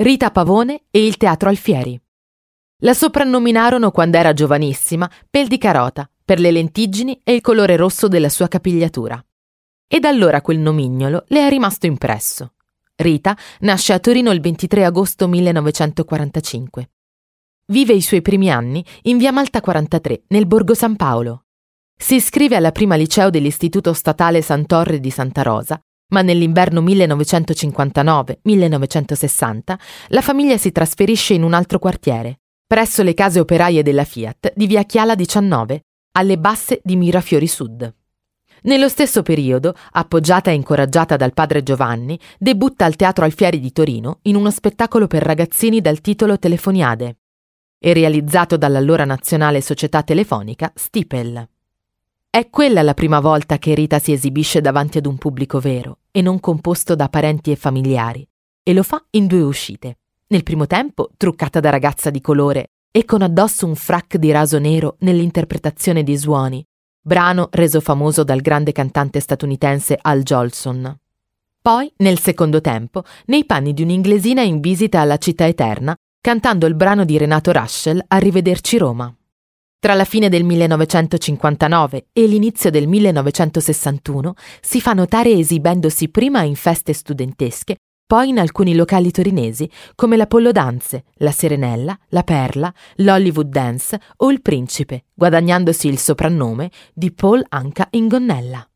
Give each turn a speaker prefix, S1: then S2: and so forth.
S1: Rita Pavone e il Teatro Alfieri. La soprannominarono quando era giovanissima Pel di Carota per le lentiggini e il colore rosso della sua capigliatura. E da allora quel nomignolo le è rimasto impresso. Rita nasce a Torino il 23 agosto 1945. Vive i suoi primi anni in via Malta 43, nel Borgo San Paolo. Si iscrive alla prima liceo dell'Istituto Statale Sant'Orre di Santa Rosa, ma nell'inverno 1959-1960 la famiglia si trasferisce in un altro quartiere, presso le case operaie della Fiat di via Chiala 19, alle basse di Mirafiori Sud. Nello stesso periodo, appoggiata e incoraggiata dal padre Giovanni, debutta al Teatro Alfieri di Torino in uno spettacolo per ragazzini dal titolo Telefoniade e realizzato dall'allora nazionale società telefonica Stipel. È quella la prima volta che Rita si esibisce davanti ad un pubblico vero e non composto da parenti e familiari, e lo fa in due uscite. Nel primo tempo, truccata da ragazza di colore e con addosso un frac di raso nero nell'interpretazione di Suoni, brano reso famoso dal grande cantante statunitense Al Jolson. Poi, nel secondo tempo, nei panni di un'inglesina in visita alla città eterna, cantando il brano di Renato Raschel Arrivederci Roma. Tra la fine del 1959 e l'inizio del 1961 si fa notare esibendosi prima in feste studentesche, poi in alcuni locali torinesi come l'Apollo Danze, la Serenella, la Perla, l'Hollywood Dance o il Principe, guadagnandosi il soprannome di Paul Anca in Gonnella.